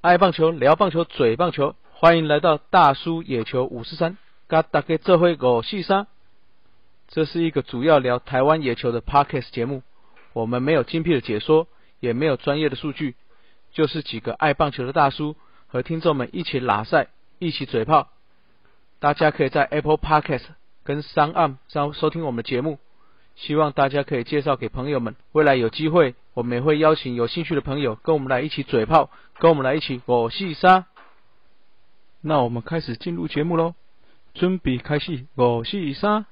爱棒球，聊棒球，嘴棒球，欢迎来到大叔野球五四三，嘎大家这回五四三。这是一个主要聊台湾野球的 podcast 节目，我们没有精辟的解说，也没有专业的数据，就是几个爱棒球的大叔和听众们一起拉赛，一起嘴炮。大家可以在 Apple Podcast 跟 s o n On 上收听我们的节目，希望大家可以介绍给朋友们。未来有机会，我们也会邀请有兴趣的朋友跟我们来一起嘴炮，跟我们来一起我戏杀。那我们开始进入节目喽，准备开始我戏杀。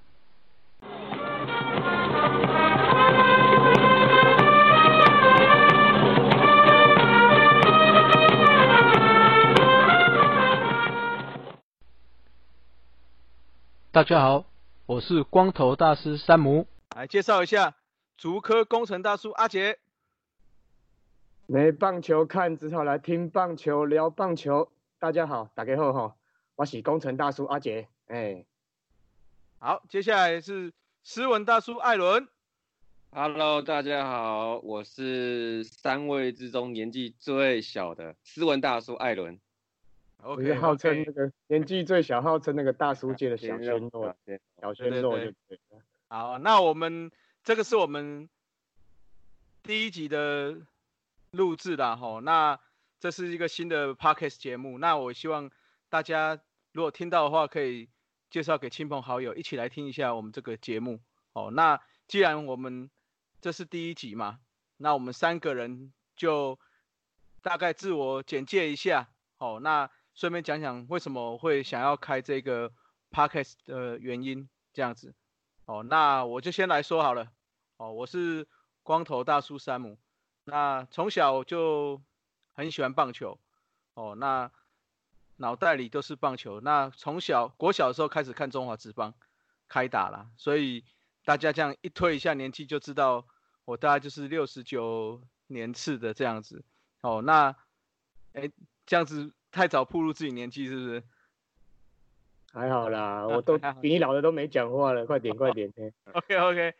大家好，我是光头大师山姆，来介绍一下竹科工程大叔阿杰。没棒球看，只好来听棒球聊棒球。大家好，大家好哈，我是工程大叔阿杰。哎，好，接下来是斯文大叔艾伦。Hello，大家好，我是三位之中年纪最小的斯文大叔艾伦。OK，号称那个年纪最小，号称那个大叔界的小鲜肉，小鲜肉就对了。好，那我们这个是我们第一集的录制的哈。那这是一个新的 Podcast 节目，那我希望大家如果听到的话，可以介绍给亲朋好友一起来听一下我们这个节目。哦，那既然我们这是第一集嘛，那我们三个人就大概自我简介一下。哦，那。顺便讲讲为什么会想要开这个 podcast 的原因，这样子。哦，那我就先来说好了。哦，我是光头大叔山姆。那从小就很喜欢棒球。哦，那脑袋里都是棒球。那从小国小的时候开始看中华职棒开打了，所以大家这样一推一下年纪就知道，我大概就是六十九年次的这样子。哦，那哎这样子。太早暴露自己年纪是不是？还好啦，我都比你老的都没讲话了，快点快点。OK OK，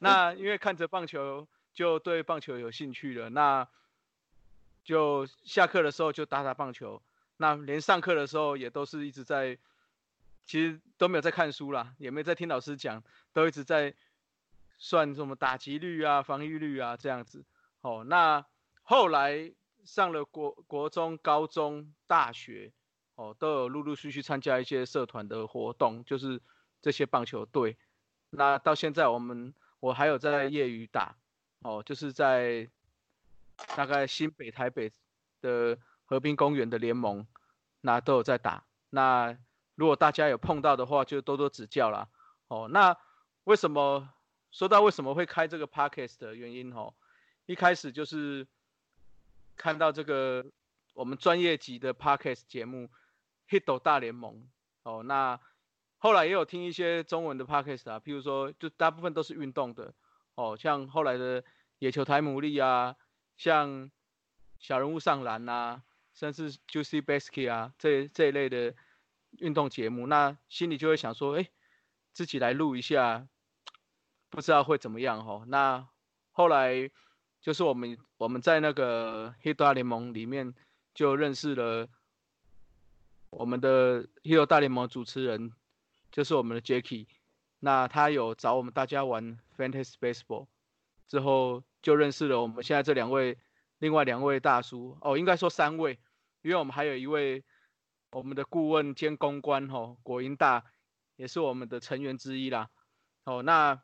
那因为看着棒球就对棒球有兴趣了，那就下课的时候就打打棒球，那连上课的时候也都是一直在，其实都没有在看书啦，也没在听老师讲，都一直在算什么打击率啊、防御率啊这样子。哦，那后来。上了国国中、高中、大学，哦，都有陆陆续续参加一些社团的活动，就是这些棒球队。那到现在，我们我还有在业余打，哦，就是在大概新北、台北的和平公园的联盟，那都有在打。那如果大家有碰到的话，就多多指教啦。哦，那为什么说到为什么会开这个 podcast 的原因？哦，一开始就是。看到这个我们专业级的 podcast 节目《Hito 大联盟》哦，那后来也有听一些中文的 podcast 啊，譬如说就大部分都是运动的哦，像后来的野球台牡蛎啊，像小人物上篮啊，甚至 Juicy Basket 啊这这一类的运动节目，那心里就会想说，哎，自己来录一下，不知道会怎么样哈。那后来。就是我们我们在那个黑大联盟里面就认识了我们的 Hero 大联盟主持人，就是我们的 Jacky。那他有找我们大家玩 Fantasy Baseball，之后就认识了我们现在这两位另外两位大叔哦，应该说三位，因为我们还有一位我们的顾问兼公关吼，国营大也是我们的成员之一啦。哦，那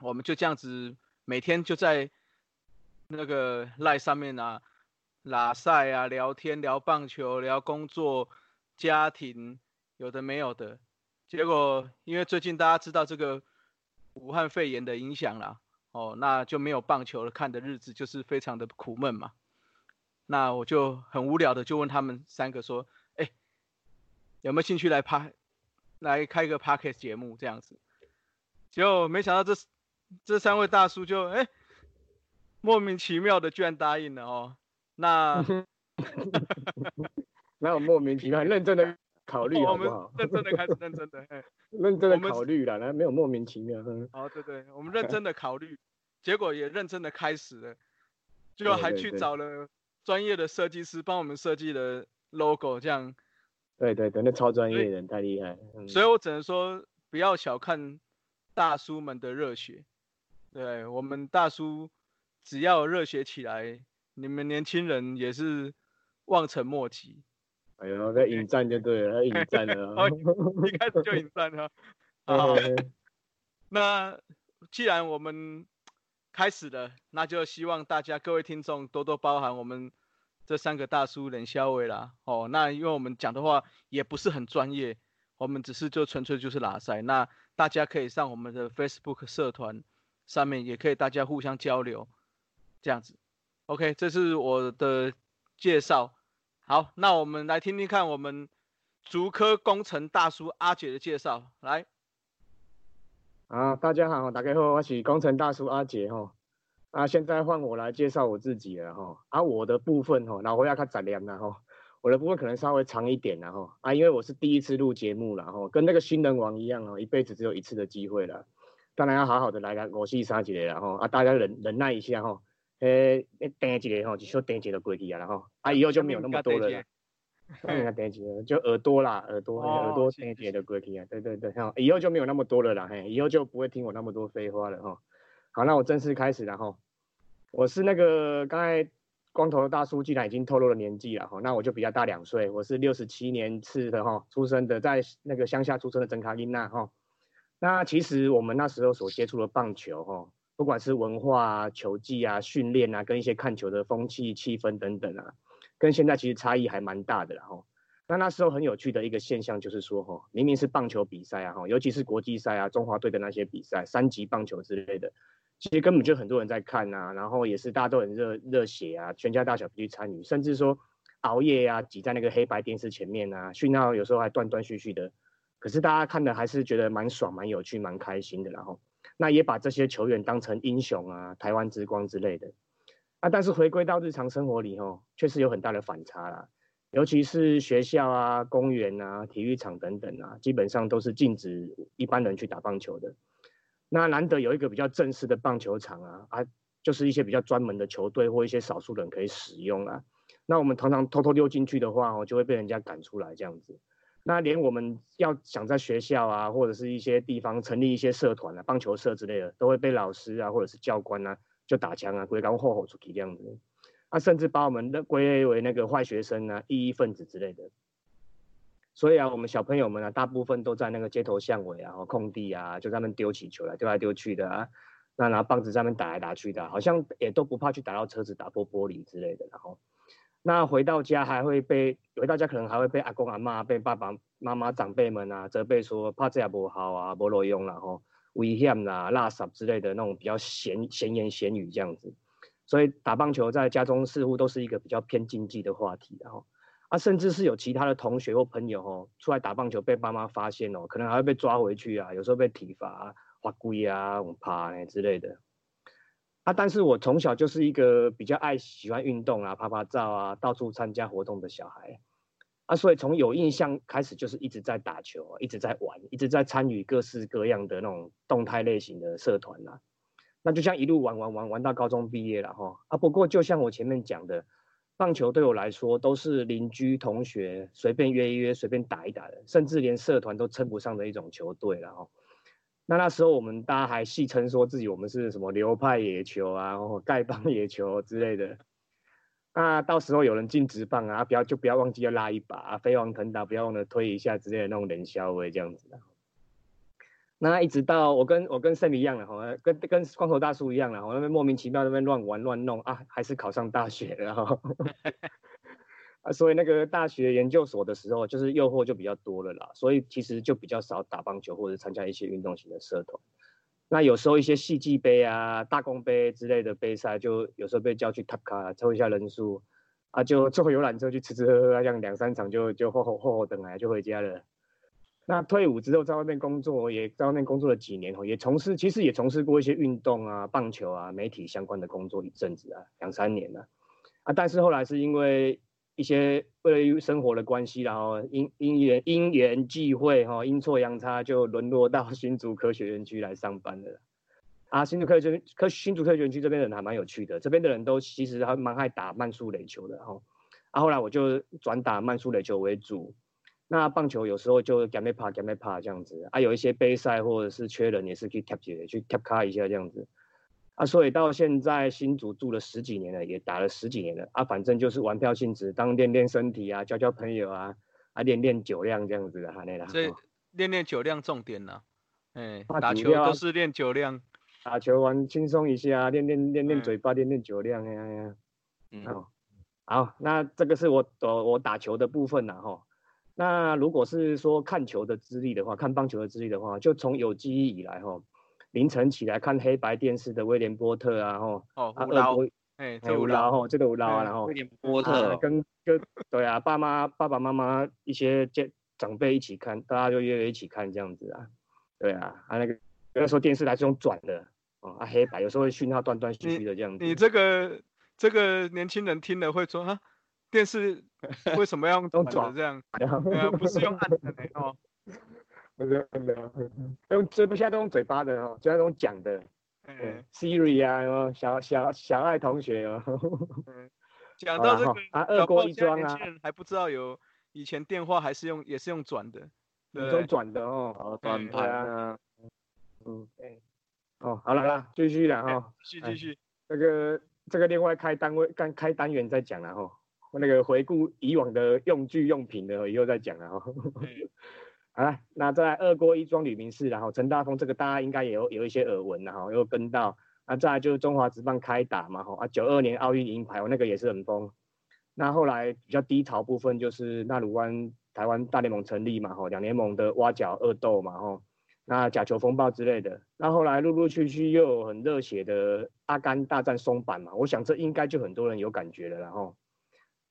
我们就这样子每天就在。那个赖上面啊，拉赛啊，聊天聊棒球，聊工作、家庭，有的没有的。结果因为最近大家知道这个武汉肺炎的影响啦，哦，那就没有棒球了，看的日子就是非常的苦闷嘛。那我就很无聊的就问他们三个说：“哎，有没有兴趣来拍，来开个 podcast 节目这样子？”结果没想到这这三位大叔就哎。莫名其妙的居然答应了哦，那 没有莫名其妙，认真的考虑我们好不好？认真的开始认真的，哎，认真的 我们考虑了，那没有莫名其妙。嗯哦对对，我们认真的考虑，结果也认真的开始了，就对还去找了专业的设计师帮我们设计了 logo，这样，对对对，那超专业的人太厉害。嗯所以我只能说不要小看大叔们的热血，对我们大叔只要热血起来，你们年轻人也是望尘莫及。哎呦，在引战就对了，在引战了。一开始就引战了。好，那既然我们开始了，那就希望大家各位听众多多包涵我们这三个大叔冷笑伟啦。哦，那因为我们讲的话也不是很专业，我们只是就纯粹就是拉塞。那大家可以上我们的 Facebook 社团上面，也可以大家互相交流，这样子。OK，这是我的介绍。好，那我们来听听看我们竹科工程大叔阿杰的介绍。来，啊，大家好，大家好，我是工程大叔阿杰哈。啊，现在换我来介绍我自己了哈。啊，我的部分哈，然后要看展量了哈。我的部分可能稍微长一点了哈啊，因为我是第一次录节目了哈，跟那个新人王一样哦，一辈子只有一次的机会了。当然要好好的来个我细沙几个然后啊，大家忍忍耐一下哈。诶，等一个吼，就说等一个就过去啊，然后啊以后就没有那么多了啦。嗯，啊，等一个就耳朵啦，耳朵，哦耳朵是等一个就过去啊。对对对，哈，以后就没有那么多了啦，嘿，以后就不会听我那么多废话了哈。好，那我正式开始了哈。我是那个刚才光头的大叔，既然已经透露了年纪了哈，那我就比较大两岁，我是六十七年次的哈出生的，在那个乡下出生的真卡琳娜哈。那其实我们那时候所接触的棒球哈，不管是文化啊、球技啊、训练啊，跟一些看球的风气、气氛等等啊，跟现在其实差异还蛮大的啦哈。那那时候很有趣的一个现象就是说哈，明明是棒球比赛啊哈，尤其是国际赛啊，中华队的那些比赛，三级棒球之类的，其实根本就很多人在看呐、然后也是大家都很热热血啊，全家大小必须参与，甚至说熬夜啊，挤在那个黑白电视前面啊，讯号有时候还断断续续的，可是大家看的还是觉得蛮爽、蛮有趣、蛮开心的，然后那也把这些球员当成英雄啊、台湾之光之类的。啊，但是回归到日常生活里哦，确实有很大的反差啦。尤其是学校啊、公园啊、体育场等等啊，基本上都是禁止一般人去打棒球的。那难得有一个比较正式的棒球场啊，啊，就是一些比较专门的球队或一些少数人可以使用啊。那我们通常偷偷溜进去的话哦，就会被人家赶出来这样子。那连我们要想在学校啊，或者是一些地方成立一些社团啊，棒球社之类的，都会被老师啊或者是教官啊就打枪啊，归刚吼吼出去这样子。啊，甚至把我们归类为那个坏学生啊、异议分子之类的。所以啊，我们小朋友们啊，大部分都在那个街头巷尾啊、空地啊，就在那边丢起球来，丢来丢去的啊。那拿棒子在那打来打去的、好像也都不怕去打到车子、打破玻璃之类的。然后，那回到家还会被回到家可能还会被阿公阿妈、被爸爸妈妈长辈们啊责备说，怕这也不好啊，不路用啦吼，危险啦、垃圾之类的那种比较闲闲言闲语这样子。所以打棒球在家中似乎都是一个比较偏禁忌的话题，然后啊，甚至是有其他的同学或朋友哦，出来打棒球被爸妈发现哦，可能还会被抓回去啊，有时候被体罚、啊、罚跪啊、爬呢之类的。啊，但是我从小就是一个比较爱喜欢运动啊、拍拍照啊、到处参加活动的小孩啊，所以从有印象开始就是一直在打球，一直在玩，一直在参与各式各样的那种动态类型的社团啊。那就像一路玩玩玩玩到高中毕业了哈啊！不过就像我前面讲的，棒球对我来说都是邻居同学随便约一约、随便打一打的，甚至连社团都称不上的一种球队了哈。那那时候我们大家还戏称说自己我们是什么流派野球啊、哦丐帮野球之类的。那到时候有人进直棒啊，不要就不要忘记要拉一把啊，飞黄腾达不要忘了推一下之类的那种冷笑话这样子的。那一直到我跟我跟 Sam 一样了，跟跟光头大叔一样了，我那边莫名其妙那边乱玩乱弄啊，还是考上大学了哈。啊，所以那个大学研究所的时候，就是诱惑就比较多了啦，所以其实就比较少打棒球或者参加一些运动型的社团。那有时候一些戏剧杯啊、大公杯之类的杯赛，就有时候被叫去塔卡凑一下人数，啊，就 坐游览车去吃吃喝喝，这样两三场就就后后后后等来就回家了。那退伍之后在外面工作，也在外面工作了几年哦，也从事其实也从事过一些运动啊、棒球啊、媒体相关的工作一阵子啊，两三年了啊。但是后来是因为一些为了生活的关系，然后因因缘因缘际会哈，阴错阳差就沦落到新竹科学园区来上班了。啊，新竹科学科新竹科学园区这边人还蛮有趣的，这边的人都其实还蛮爱打慢速垒球的哈。啊，后来我就转打慢速垒球为主。那棒球有时候就 game 没怕 game 没怕这样子啊，有一些杯赛或者是缺人也是可以 tap 去 tap 卡一下这样子啊，所以到现在新竹住了十几年了，也打了十几年了啊，反正就是玩票性质，当练练身体啊，交交朋友啊，啊练练酒量这样子的哈那啦。所以练练酒量重点呢，哎，怕打球都是练酒量，打球玩轻松一下，练练练练嘴巴，练练酒量哎呀呀。嗯，哦，好，那这个是我我我打球的部分呐哈。那如果是说看球的资历的话，看棒球的资历的话，就从有记忆以来哈，凌晨起来看黑白电视的威廉波特啊吼，哦，啊五捞，二国哎，哎这五捞，五捞哈，这个五捞啊，然后威廉波特。跟跟对啊，爸妈爸爸妈妈一些家长辈一起看，大家就约一起看这样子啊，对啊，啊那个那时候电视还是用转的哦，啊黑白有时候会讯号断断续续的这样子。你这个这个年轻人听了会说啊，电视为什么要用 用转转的这样？对啊，不是用按的呢用这不现在都用嘴巴的哦，现在都用讲的。哎嗯，，Siri 啊，哦，小小小爱同学哦，讲到这个，啊，二锅一搞不好现在庄啊，还不知道有以前电话还是用也是用转的，对。不都？转的哦，哦，转对盘啊，嗯，对，哦，好了啦，继续了哈，哎继续继续，这个这个另外开单位干开单元再讲了哈，那个回顾以往的用具用品的以后再讲了哈。好了，那在二锅一庄旅民室，然后陈大峰这个大家应该也有有一些耳闻然后又跟到，那再来就是中华职棒开打嘛哈，啊九二年奥运银牌，我那个也是很疯。那后来比较低潮部分就是纳鲁湾台湾大联盟成立嘛哈，两联盟的挖角恶斗嘛哈，那假球风暴之类的。那后来陆陆续续又有很热血的阿甘大战松坂嘛，我想这应该就很多人有感觉了然后。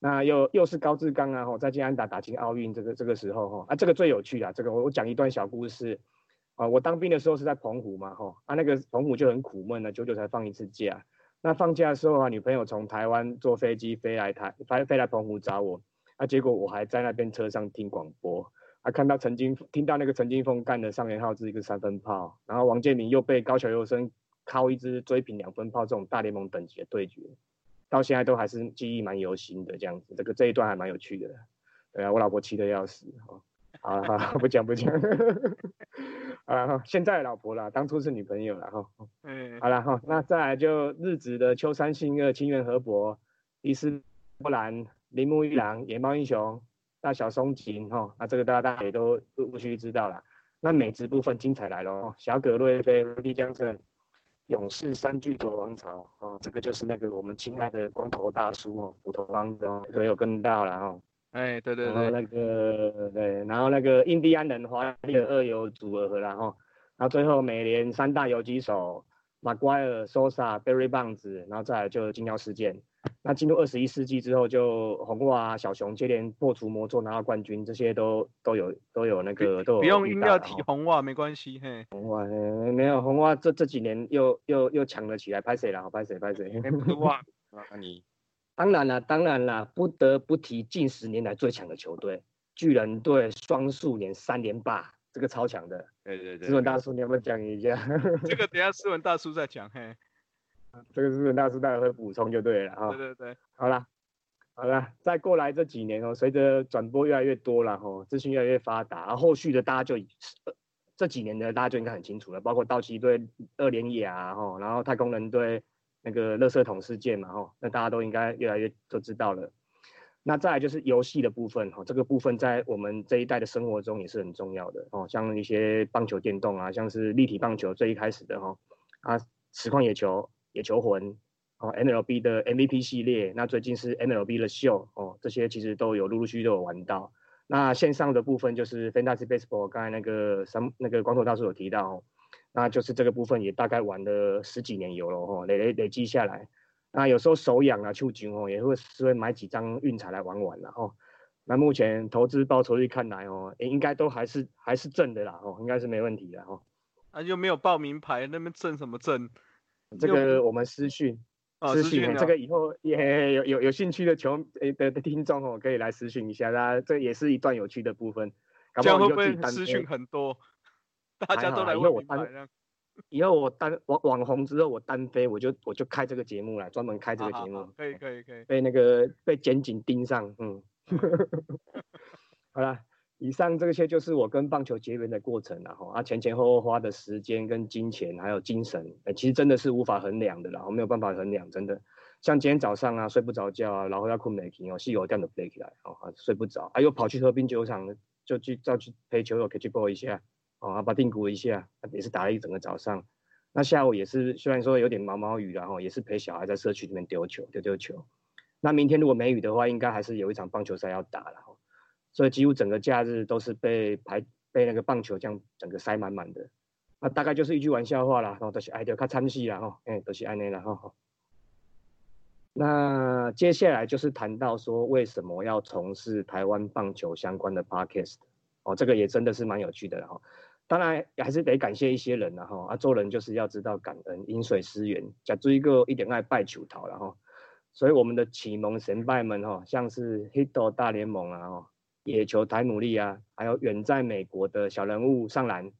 那又又是高志刚啊，吼，在金安打打进奥运这个这个时候哈，啊，这个最有趣的，这个我讲一段小故事，啊，我当兵的时候是在澎湖嘛，吼，啊，那个澎湖就很苦闷了，久久才放一次假，那放假的时候啊，女朋友从台湾坐飞机飞来台飞飞来澎湖找我，啊，结果我还在那边车上听广播，啊，看到陈金听到那个陈金峰干的上元浩是一个三分炮，然后王建民又被高桥优生靠一支追平两分炮这种大联盟等级的对决。到现在都还是记忆蛮犹新的这样子，这个这一段还蛮有趣的。对啊，我老婆气得要死哦。好了好了，不讲不讲。啊，现在的老婆啦，当初是女朋友了哈。嗯，好了哈，那再来就日子的秋山信二、清源河伯、伊斯波兰、铃木一郎、野猫英雄、大小松井哈，那这个大家大家也都陆陆续续知道了。那美职部分精彩来了哦，小葛瑞菲、丽江镇、勇士三巨头王朝哦，这个就是那个我们亲爱的光头大叔哦，斧头帮的哦，这个有跟到了哦。哎，对对对，然后那个对，然后那个印第安人华丽的二游组合，然后，然后最后美联三大游击手马奎尔、Sosa、Barry Bonds，然后再来就金腰事件。那进入二十一世纪之后，就红袜、小熊接连破除魔咒拿到冠军，这些都都有都有那个都有不用遇硬要提红袜，没关系，嘿，红袜，呃没有红袜这这几年又又又强了起来，拍谁了？拍谁？拍谁？哎不是袜，啊你当然啦，当然啦，不得不提近十年来最强的球队——巨人队双数年三连霸，这个超强的。对对对，斯文大叔，你要不要讲一下？这个等下斯文大叔再讲，嘿，这个资本大师待会会补充就对了哈、对对对，好啦，好啦，再过来这几年哦，随着转播越来越多了哈，资讯越来越发达，然后后续的大家就呃这几年的大家就应该很清楚了，包括道奇队二连亚哈，然后太空人队那个垃圾桶事件嘛哈，那大家都应该越来越都知道了。那再来就是游戏的部分哈，这个部分在我们这一代的生活中也是很重要的哦，像一些棒球电动啊，像是立体棒球最一开始的哈啊，实况野球、野球魂哦，MLB 的 MVP 系列，那最近是 MLB 的秀哦，这些其实都有陆陆续续都有玩到。那线上的部分就是 Fantasy Baseball，刚才那个三那个光头大叔有提到、哦，那就是这个部分也大概玩了十几年有了哦，累累累积下来。那有时候手痒啊、秋瑾哦，也会是会买几张运彩来玩玩然后。那目前投资报酬率看来哦，应该都还是还是正的啦哦，应该是没问题的哦。啊又没有报名牌，那边挣什么挣？这个我们私讯，哦，私讯，这个以后也有有有兴趣的球诶的的听众哦，可以来私讯一下，啦这也是一段有趣的部分。搞这样会不好以后自己会私讯很多？大家都来问我单明白这样。以后我单网网红之后，我单飞，我就我就开这个节目了，专门开这个节目可以可以可以。被那个被检警盯上，嗯，好了，以上这些就是我跟棒球结缘的过程了哈，啊前前后后花的时间跟金钱还有精神，呃其实真的是无法衡量的啦，我没有办法衡量，真的。像今天早上啊，睡不着觉啊，然后要困没起哦，细有这样的飞起来哦，睡不着，啊又跑去河滨球场就去再去陪球友 catch ball 一下，哦啊把定鼓一下，也是打了一整个早上。那下午也是，虽然说有点毛毛雨然后也是陪小孩在社区里面丢球，丢丢球。那明天如果没雨的话，应该还是有一场棒球赛要打了哈。所以几乎整个假日都是被排被那个棒球这样整个塞满满的。那大概就是一句玩笑话啦，然后都是爱丢看参戏啦哈，哎都是安内啦哈。那接下来就是谈到说为什么要从事台湾棒球相关的 podcast 哦，这个也真的是蛮有趣的哈。当然还是得感谢一些人然后啊，做人就是要知道感恩，饮水思源，假做一个一点爱拜求桃然后，所以我们的启蒙神拜们哈，像是 Hito 大联盟啊哈，野球台努力啊，还有远在美国的小人物上篮，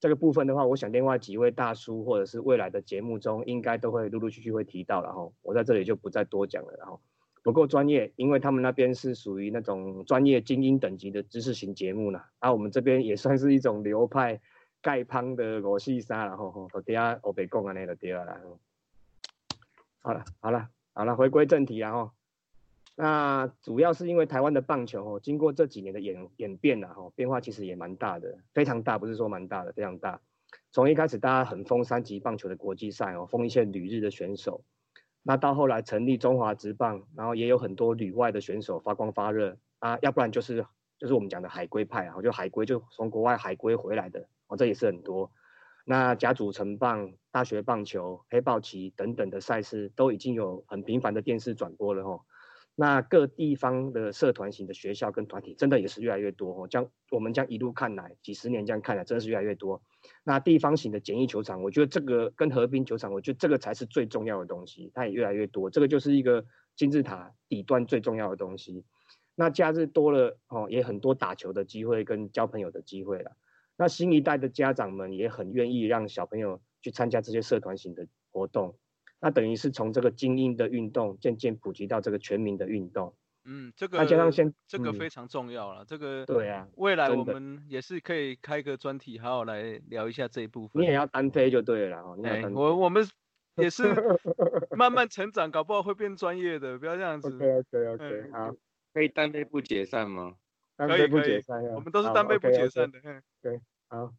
这个部分的话，我想另外几位大叔或者是未来的节目中，应该都会陆陆续续会提到然后，我在这里就不再多讲了然后。不够专业，因为他们那边是属于那种专业精英等级的知识型节目呢，而、我们这边也算是一种流派丐帮的罗戏沙，然后吼，底下我被讲啊那个对了啦。好了，好了，好了，回归正题然后，那主要是因为台湾的棒球哦，经过这几年的演演变了哈，变化其实也蛮大的，非常大，不是说蛮大的，非常大。从一开始大家很疯三级棒球的国际赛哦，疯一些旅日的选手。那到后来成立中华职棒，然后也有很多旅外的选手发光发热啊，要不然就是就是我们讲的海归派啊，就海归就从国外海归回来的哦，这也是很多。那甲组成棒、大学棒球、黑豹旗等等的赛事都已经有很频繁的电视转播了哦。那各地方的社团型的学校跟团体真的也是越来越多哦，将我们将一路看来几十年这样看来，真的是越来越多。那地方型的简易球场，我觉得这个跟河滨球场，我觉得这个才是最重要的东西，它也越来越多。这个就是一个金字塔底端最重要的东西。那假日多了哦，也很多打球的机会跟交朋友的机会了。那新一代的家长们也很愿意让小朋友去参加这些社团型的活动，那等于是从这个精英的运动渐渐普及到这个全民的运动。嗯，这个那加上个现这个嗯非常重要了。这个对啊，未来我们也是可以开个专题，好好来聊一下这一部分。你也要单飞就对了啦哦，你也哎要单，飞。我我们也是 慢慢成长，搞不好会变专业的，不要这样子。OK OK OK，嗯好，可以单飞不解散吗？单飞不可以可以解散啊。我们都是单飞不解散的。对好，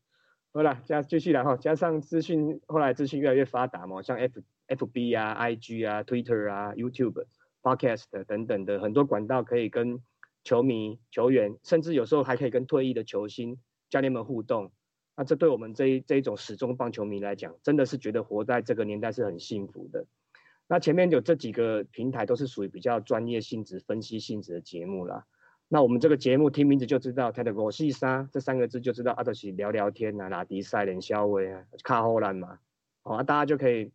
好了，加继续了哈，加上资讯后来资讯越来越发达嘛，像 F F B 啊、I G 啊、Twitter 啊、YouTube、Podcast 等等的很多管道可以跟球迷、球员，甚至有时候还可以跟退役的球星、教练们互动。那这对我们这一这一种始终棒球迷来讲，真的是觉得活在这个年代是很幸福的。那前面有这几个平台都是属于比较专业性质、分析性质的节目啦。那我们这个节目听名字就知道，它的“我细沙”这三个字就知道啊，都是聊聊天啊、拉迪赛、连肖威啊、卡后兰嘛，哦、啊，大家就可以，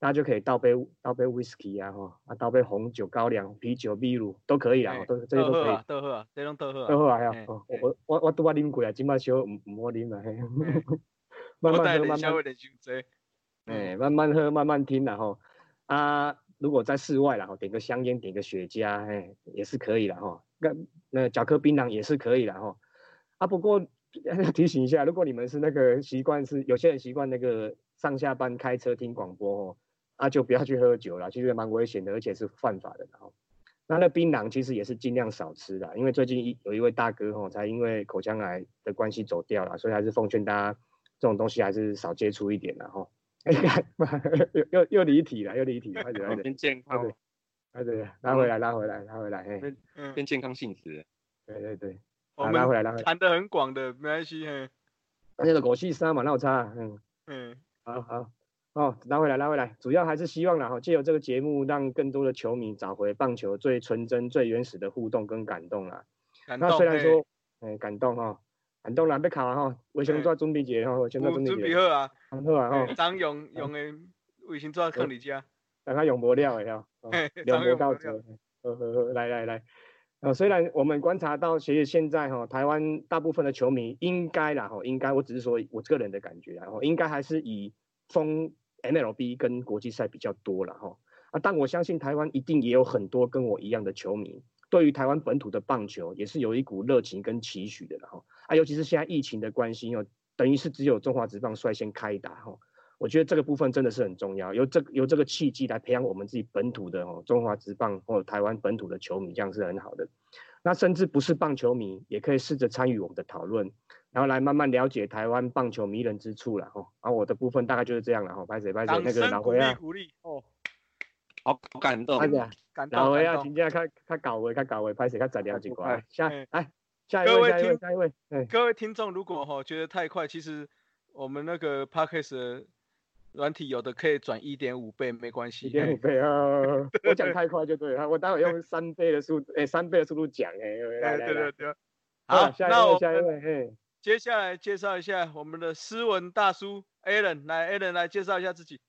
大家就可以倒杯倒杯 whisky 啊，哈、啊，倒杯红酒、高粱、啤酒、秘鲁都可以啦，哎哦都这些都可以都喝啊，。这种都喝啊。都好啊，嘿哦，我我我拄仔啉过啊，今摆小唔唔好啉啦，嘿，慢慢喝，慢慢会连伤济。哎，慢慢喝，慢慢听然后啊，如果在室外然后点个香烟，点个雪茄，哎，也是可以了哈。那那甲壳槟榔也是可以了哈。啊，不过要 提醒一下，如果你们是那个习惯是有些人习惯那个上下班开车听广播哦，啊就不要去喝酒了，其实蛮危险的，而且是犯法的哈。那那槟榔其实也是尽量少吃的，因为最近一有一位大哥吼，才因为口腔癌的关系走掉了，所以还是奉劝大家这种东西还是少接触一点的哈。又又又离题了，又离题，快点快点，变健康快点，快点，拉回来拉回来拉回来，嘿，嗯，变健康性质。对对对，我们拉回来拉回来，谈的很广的，没关系。嘿，那个狗细沙嘛，那有差，嗯。嗯，好好哦，拉回来，拉回来，主要还是希望啦，哈，借由这个节目，让更多的球迷找回棒球最纯真、最原始的互动跟感动啦。那感动。嘿虽然说，哎，感动哈，感动啦，要考啊哈，卫生纸准备一下哈，卫生纸有准准备一下，备好啊，很好啊哈。张勇勇的卫生纸放你家。让他永不了的要，哦嘿留张永不不到责。呵呵呵，来来来，呃，虽然我们观察到，其实现在哈、台湾大部分的球迷应该啦哈、应该，我只是说我个人的感觉啦，哈，应该还是以封 MLB 跟国际赛比较多了哈。啊，但我相信台湾一定也有很多跟我一样的球迷，对于台湾本土的棒球也是有一股热情跟期许的了哈。啊，尤其是现在疫情的关系哦，等于是只有中华职棒率先开打哈。我觉得这个部分真的是很重要，由这由这个契机来培养我们自己本土的哦中华职棒或者台湾本土的球迷，这样是很好的。那甚至不是棒球迷，也可以试着参与我们的讨论，然后来慢慢了解台湾棒球迷人之处了哈。然后我的部分大概就是这样了哈，拍谁拍谁那个声鼓励老回啊，鼓励哦，好感动感老回啊。请假看看搞位看搞位，拍谁看斩掉几块快，下哎来下一各位位下一位听下一位，哎，各位听众，如果哈觉得太快，其实我们那个 podcast 的软体有的可以转一点五倍，没关系。一点五倍啊！我讲 太快就对了，我待会用三倍的速度，哎，三倍的速度讲，哎，来来来对对对，好，下一位那我下一位，哎。接下来介绍一下我们的斯文大叔 Alan，来 Alan 来介绍一下自己。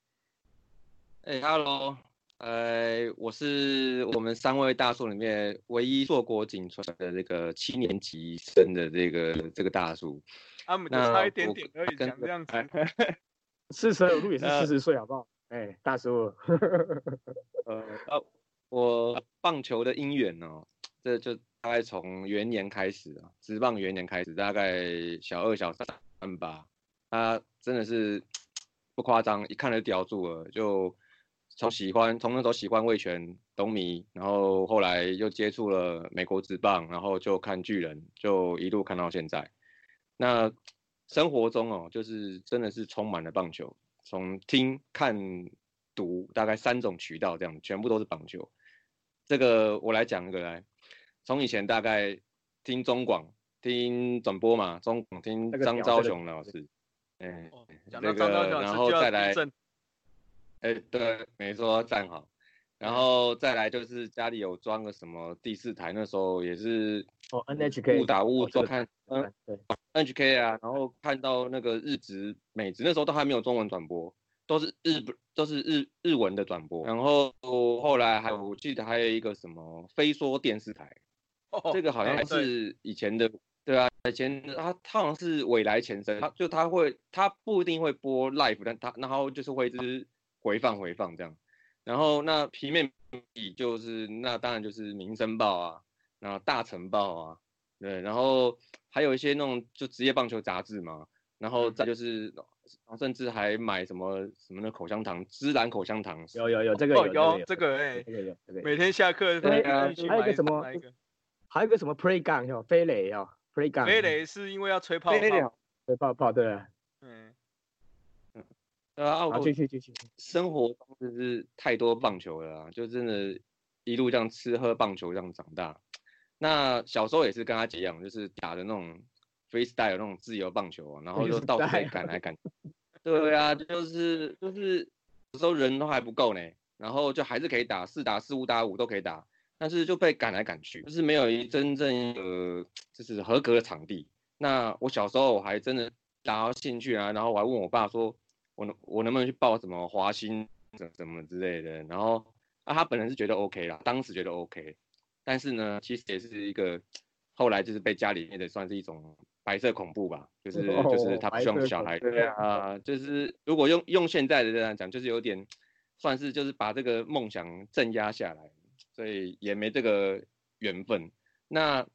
哎、h e l l o 呃，我是我们三位大叔里面唯一硕果仅存的这个七年级生的这个这个大叔。啊，我们就差一点我点而已，跟讲这样子。四舍五入也是呃四十岁，好不好？哎，大叔，呃，呃，我棒球的姻缘哦，这就大概从元年开始啊，职棒元年开始，大概小二、小三吧。他真的是不夸张，一看就叼住了，就从喜欢从那时候喜欢味全东迷，然后后来又接触了美国职棒，然后就看巨人，就一路看到现在。那生活中哦，就是真的是充满了棒球，从听、看、读，大概三种渠道这样，全部都是棒球。这个我来讲一个来，从以前大概听中广、听转播嘛，中广听张昭雄老师，哎、哦讲这到张昭雄个然后再来哎，对，没错，站好。然后再来就是家里有装个什么第四台，那时候也是哦，NHK 误打误撞看，嗯对，，NHK 啊，然后看到那个日职、美职，那时候都还没有中文转播，都是日不都是日日文的转播。然后后来还有我记得还有一个什么飞说电视台，哦这个好像是以前的，对啊，以前的他他好像是未来前身，他就他会他不一定会播 live，但他然后就是会就是回放回放这样。然后那平面就是那当然就是《民生报》啊，然后《大成报》啊，对，然后还有一些那种就职业棒球杂志嘛，然后再就是，然后甚至还买什么什么的口香糖，芝兰口香糖，有有有这个哦有有这个哎这，个有这个，每天下课还有一个什么买一个还有一个什么 play gun 哦，飞雷哦，play gun，飞雷是因为要吹泡泡，吹泡泡对啊，嗯，对啊，我继续继续，生活中就是太多棒球了啊，就真的一路这样吃喝棒球这样长大。那小时候也是跟他姐一样，就是打的那种 freestyle 那种自由棒球啊，然后就到处被赶来赶去。对啊，就是就是有时候人都还不够呢，然后就还是可以打四打四五打五都可以打，但是就被赶来赶去，就是没有一真正呃就是合格的场地。那我小时候我还真的打到兴趣啊，然后我还问我爸说，我能我能不能去报什么华兴什什么之类的，然后啊他本人是觉得 OK 啦，当时觉得 OK，但是呢其实也是一个后来就是被家里面的算是一种白色恐怖吧，就是就是哦他不希望小孩对啊，就是如果用用现在的这样讲，就是有点算是就是把这个梦想镇压下来，所以也没这个缘分。那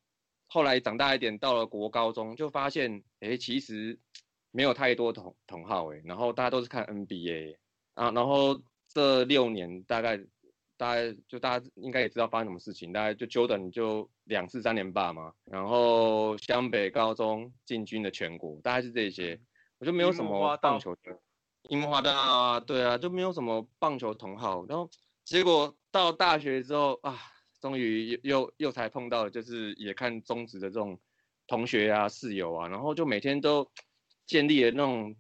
后来长大一点，到了国高中，就发现，哎，其实没有太多同同好，哎，然后大家都是看 NBA 啊，然后这六年大概大概就大家应该也知道发生什么事情，大概就 Jordan 就两次三连霸嘛，然后湘北高中进军的全国，大概是这些，我就没有什么棒球的，樱木花道啊，对啊，就没有什么棒球同好，然后结果到大学之后啊。终于又又又才碰到，就是也看中职的这种同学啊、室友啊，然后就每天都建立了那种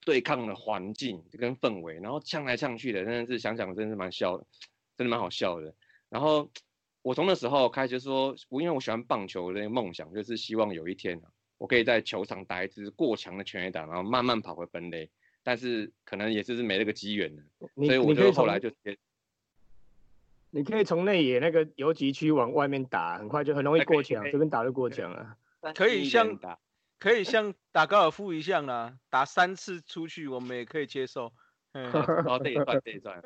对抗的环境跟氛围，然后呛来呛去的，真的是想想真是蛮笑的，真的蛮好笑的。然后我从那时候开始就说，我因为我喜欢棒球的那个梦想，就是希望有一天啊，我可以在球场打一支过强的全垒打，然后慢慢跑回本垒。但是可能也就是没那个机缘了，所以我就后来就直接你可以从内野那个游击区往外面打，很快就很容易过墙，这边打就过墙了。可以像可以像打高尔夫一样啦，打三次出去我们也可以接受。嗯，好，这一段这一段。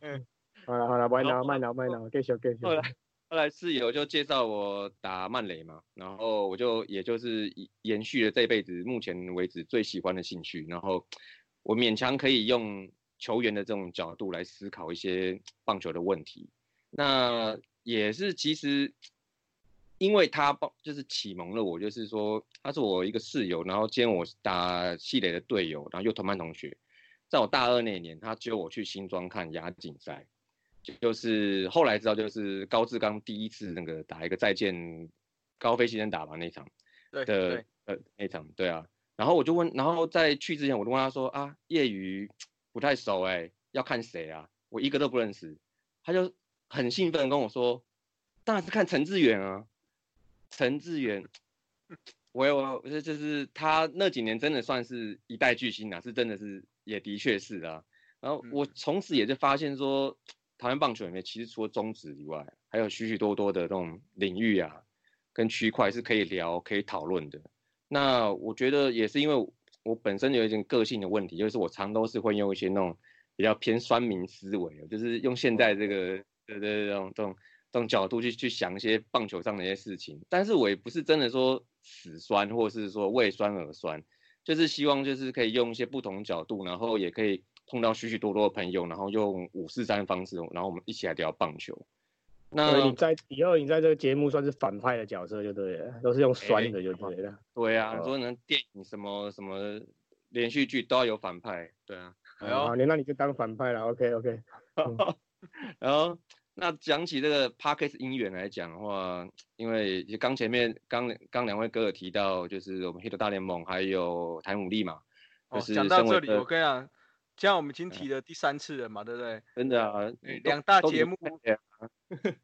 嗯，好了好了，慢挠慢挠慢挠，继续继续。后来 后来室友就介绍我打曼雷嘛，然后我就也就是延续了这辈子目前为止最喜欢的兴趣，然后我勉强可以用球员的这种角度来思考一些棒球的问题。那也是，其实因为他帮就是启蒙了我，就是说他是我一个室友，然后兼我打系垒的队友，然后又同班同学。在我大二那年，他揪我去新庄看亚锦赛，就是后来知道就是高志刚第一次那个打一个再见高飞先生打吧那场的呃那场对啊，然后我就问，然后在去之前我就问他说啊业余不太熟哎，要看谁啊？我一个都不认识，他就。很兴奋跟我说，当然是看陈志远啊，陈志远，我我这就是他那几年真的算是一代巨星啊，是真的是也的确是啊。然后我从此也就发现说，台湾棒球里面其实除了中职以外，还有许许多多的这种领域啊，跟区块是可以聊可以讨论的。那我觉得也是因为我本身有一点个性的问题，就是我常都是会用一些那种比较偏酸民思维，就是用现在这个。对对，这种这种这种角度去去想一些棒球上的一些事情，但是我也不是真的说死酸，或是说为酸而酸，就是希望就是可以用一些不同角度，然后也可以碰到许许多多的朋友，然后用五四三方式，然后我们一起来聊棒球。那你在以后你在这个节目算是反派的角色就对了，都是用酸的就对了。对啊，说能电影什么什么连续剧都要有反派，对啊。好，你那你就当反派了，OK OK。然后。那讲起这个 Parkes 音源来讲的话，因为刚前面刚刚两位哥有提到，就是我们 Hit 大联盟还有台姆利嘛，就是讲到这里，我跟你讲，这样我们已经提了第三次了嘛，对不对？真的啊，两大节目，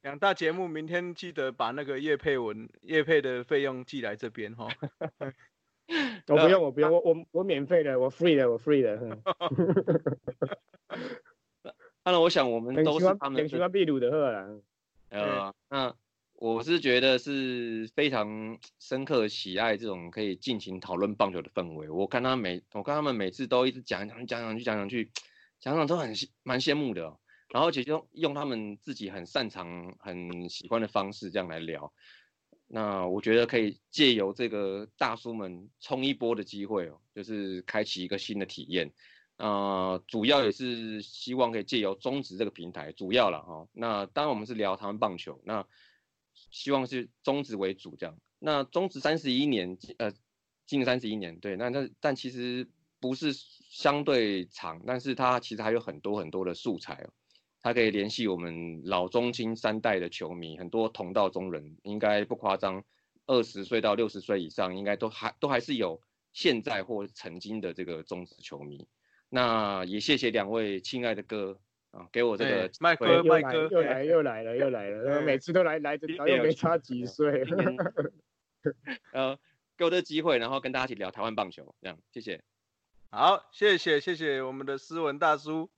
两大节目，明天记得把那个叶佩文叶佩的费用寄来这边哈。我不用，我不用，我我我免费的，我 free 的，我 free 的。当然，我想我们都是他们喜欢秘鲁的。呃，那我是觉得是非常深刻喜爱这种可以尽情讨论棒球的氛围。我看他每，我看他们每次都一直讲讲讲讲去讲讲去，讲讲都很蛮羡慕的。然后其实用他们自己很擅长、很喜欢的方式这样来聊。那我觉得可以借由这个大叔们冲一波的机会哦，就是开启一个新的体验。呃，主要也是希望可以借由中职这个平台，主要了哈。那当然我们是聊他们棒球，那希望是中职为主这样。那中职三十一年，呃，近三十一年，对，那那但其实不是相对长，但是它其实还有很多很多的素材哦，它可以联系我们老中青三代的球迷，很多同道中人，应该不夸张，二十岁到六十岁以上，应该都还都还是有现在或曾经的这个中职球迷。那也谢谢两位亲爱的哥啊，给我这个麦哥，麦哥又来又来了又来了，每次都来来着，又没差几岁，呃，给我这个机会，然后跟大家一起聊台湾棒球，这样谢谢，好，谢谢谢谢我们的斯文大叔。